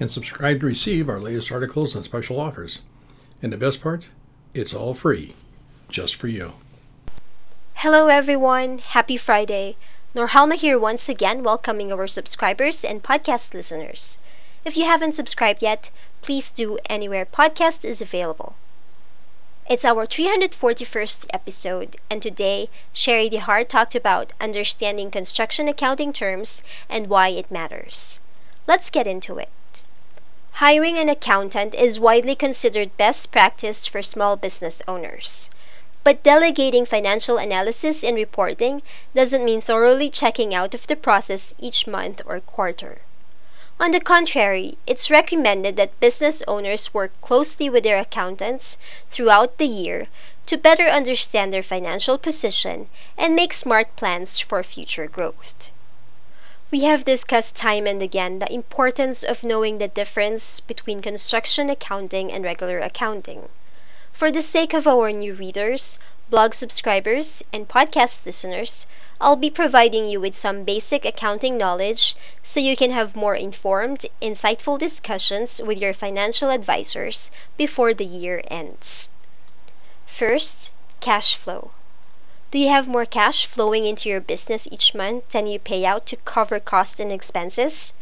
and subscribe to receive our latest articles and special offers. And the best part, it's all free, just for you. Hello everyone, happy Friday. Norhalma here once again welcoming our subscribers and podcast listeners. If you haven't subscribed yet, please do anywhere podcast is available. It's our 341st episode, and today Sharie DeHart talked about understanding construction accounting terms and why it matters. Let's get into it. Hiring an accountant is widely considered best practice for small business owners. But delegating financial analysis and reporting doesn't mean thoroughly checking out of the process each month or quarter. On the contrary, it's recommended that business owners work closely with their accountants throughout the year to better understand their financial position and make smart plans for future growth. We have discussed time and again the importance of knowing the difference between construction accounting and regular accounting. For the sake of our new readers, blog subscribers, and podcast listeners, I'll be providing you with some basic accounting knowledge so you can have more informed, insightful discussions with your financial advisors before the year ends. First, cash flow. Do you have more cash flowing into your business each month than you pay out to cover costs and expenses?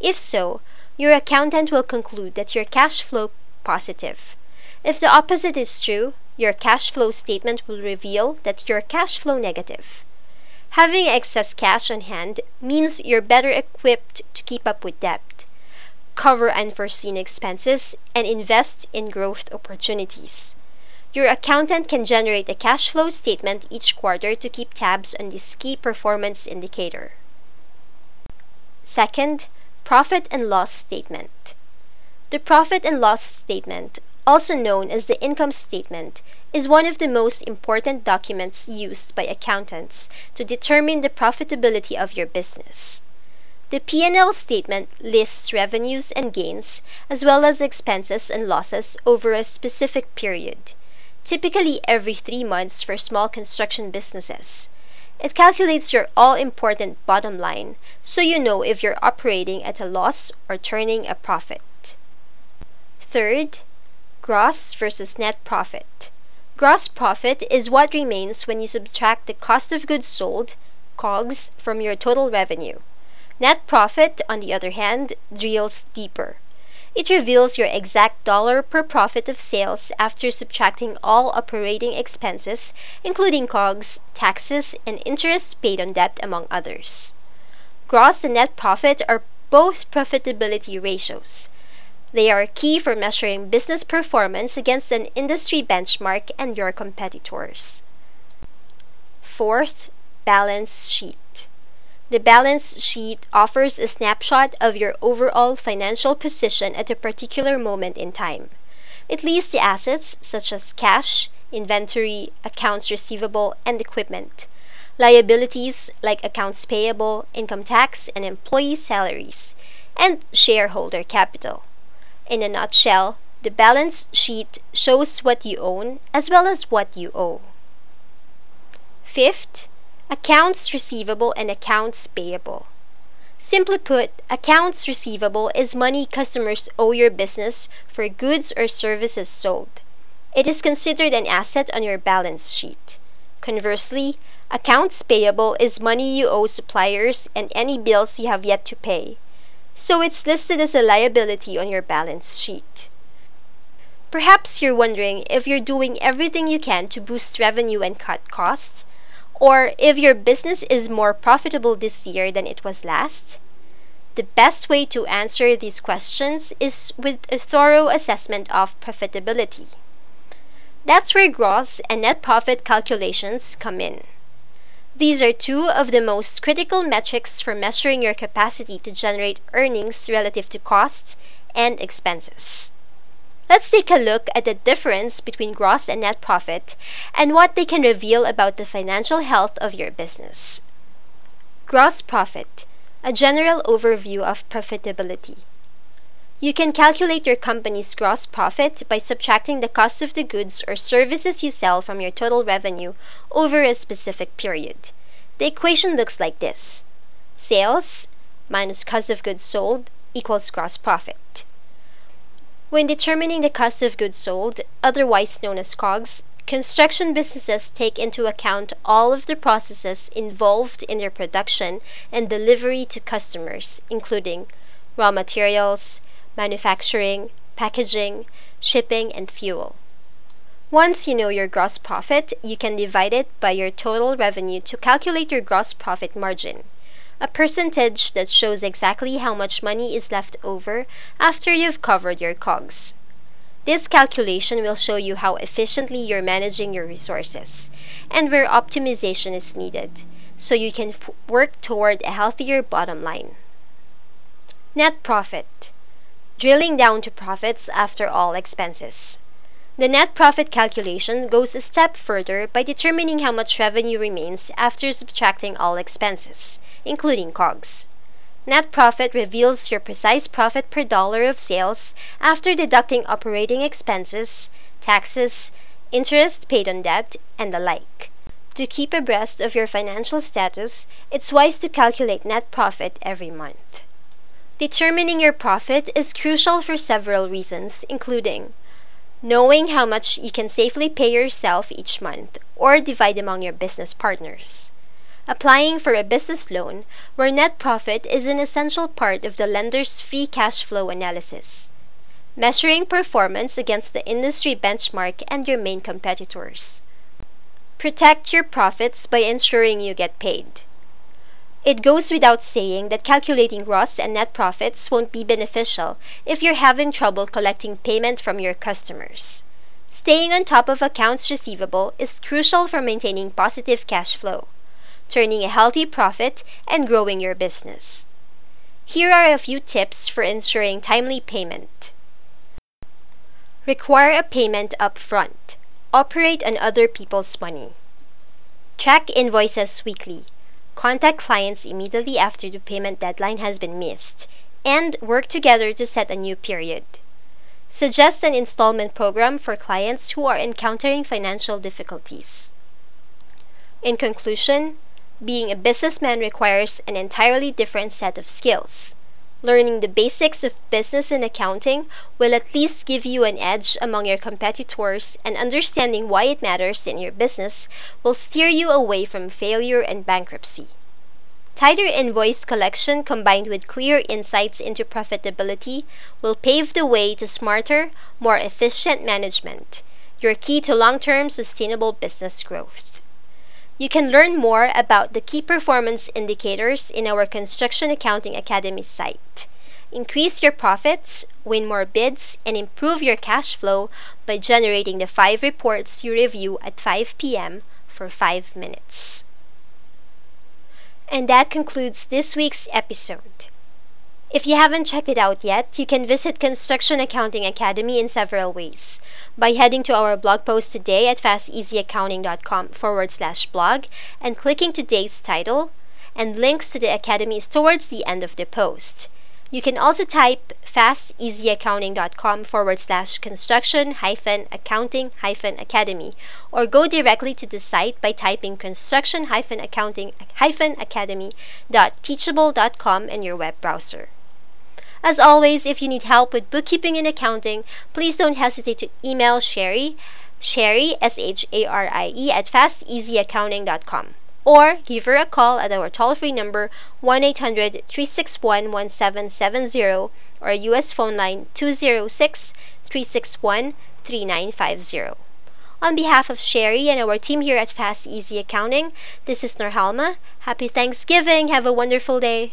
If so, your accountant will conclude that your cash flow positive. If the opposite is true, your cash flow statement will reveal that you're cash flow negative. Having excess cash on hand means you're better equipped to keep up with debt, cover unforeseen expenses, and invest in growth opportunities. Your accountant can generate a cash flow statement each quarter to keep tabs on this key performance indicator. Second, profit and loss statement. The profit and loss statement, also known as the income statement, is one of the most important documents used by accountants to determine the profitability of your business. The P&L statement lists revenues and gains as well as expenses and losses over a specific period typically every three months for small construction businesses. It calculates your all important bottom line so you know if you're operating at a loss or turning a profit. Third, gross versus net profit. Gross profit is what remains when you subtract the cost of goods sold, COGS, from your total revenue. Net profit, on the other hand, drills deeper. It reveals your exact dollar per profit of sales after subtracting all operating expenses, including COGS, taxes, and interest paid on debt, among others. Gross and net profit are both profitability ratios. They are key for measuring business performance against an industry benchmark and your competitors. Fourth, balance sheet. The balance sheet offers a snapshot of your overall financial position at a particular moment in time. It lists the assets such as cash, inventory, accounts receivable, and equipment, liabilities like accounts payable, income tax, and employee salaries, and shareholder capital. In a nutshell, the balance sheet shows what you own as well as what you owe. Fifth, Accounts receivable and accounts payable. Simply put, accounts receivable is money customers owe your business for goods or services sold. It is considered an asset on your balance sheet. Conversely, accounts payable is money you owe suppliers and any bills you have yet to pay. So it's listed as a liability on your balance sheet. Perhaps you're wondering if you're doing everything you can to boost revenue and cut costs or if your business is more profitable this year than it was last? The best way to answer these questions is with a thorough assessment of profitability. That's where gross and net profit calculations come in. These are two of the most critical metrics for measuring your capacity to generate earnings relative to costs and expenses. Let's take a look at the difference between gross and net profit and what they can reveal about the financial health of your business. Gross profit, a general overview of profitability. You can calculate your company's gross profit by subtracting the cost of the goods or services you sell from your total revenue over a specific period. The equation looks like this sales minus cost of goods sold equals gross profit. When determining the cost of goods sold, otherwise known as COGS, construction businesses take into account all of the processes involved in their production and delivery to customers, including raw materials, manufacturing, packaging, shipping, and fuel. Once you know your gross profit, you can divide it by your total revenue to calculate your gross profit margin a percentage that shows exactly how much money is left over after you've covered your COGS. This calculation will show you how efficiently you're managing your resources and where optimization is needed so you can work toward a healthier bottom line. Net profit. Drilling down to profits after all expenses. The net profit calculation goes a step further by determining how much revenue remains after subtracting all expenses including COGS. Net profit reveals your precise profit per dollar of sales after deducting operating expenses, taxes, interest paid on debt, and the like. To keep abreast of your financial status, it's wise to calculate net profit every month. Determining your profit is crucial for several reasons, including knowing how much you can safely pay yourself each month or divide among your business partners applying for a business loan where net profit is an essential part of the lender's free cash flow analysis, measuring performance against the industry benchmark and your main competitors. Protect your profits by ensuring you get paid. It goes without saying that calculating gross and net profits won't be beneficial if you're having trouble collecting payment from your customers. Staying on top of accounts receivable is crucial for maintaining positive cash flow turning a healthy profit, and growing your business. Here are a few tips for ensuring timely payment. Require a payment up front. Operate on other people's money. Track invoices weekly. Contact clients immediately after the payment deadline has been missed, and work together to set a new period. Suggest an installment program for clients who are encountering financial difficulties. In conclusion, being a businessman requires an entirely different set of skills. Learning the basics of business and accounting will at least give you an edge among your competitors, and understanding why it matters in your business will steer you away from failure and bankruptcy. Tighter invoice collection combined with clear insights into profitability will pave the way to smarter, more efficient management, your key to long term sustainable business growth. You can learn more about the key performance indicators in our Construction Accounting Academy site. Increase your profits, win more bids, and improve your cash flow by generating the five reports you review at 5 p.m. for 5 minutes. And that concludes this week's episode. If you haven't checked it out yet, you can visit Construction Accounting Academy in several ways. By heading to our blog post today at fasteasyaccounting.com forward slash blog and clicking today's title, and links to the Academy is towards the end of the post. You can also type fasteasyaccounting.com forward slash construction hyphen accounting hyphen academy or go directly to the site by typing construction hyphen accounting hyphen academy dot teachable.com in your web browser. As always, if you need help with bookkeeping and accounting, please don't hesitate to email Sharie, Sharie, S-H-A-R-I-E, at fasteasyaccounting.com or give her a call at our toll-free number 1-800-361-1770 or US phone line 206-361-3950. On behalf of Sharie and our team here at Fast Easy Accounting, this is Norhalma. Happy Thanksgiving. Have a wonderful day.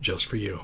just for you.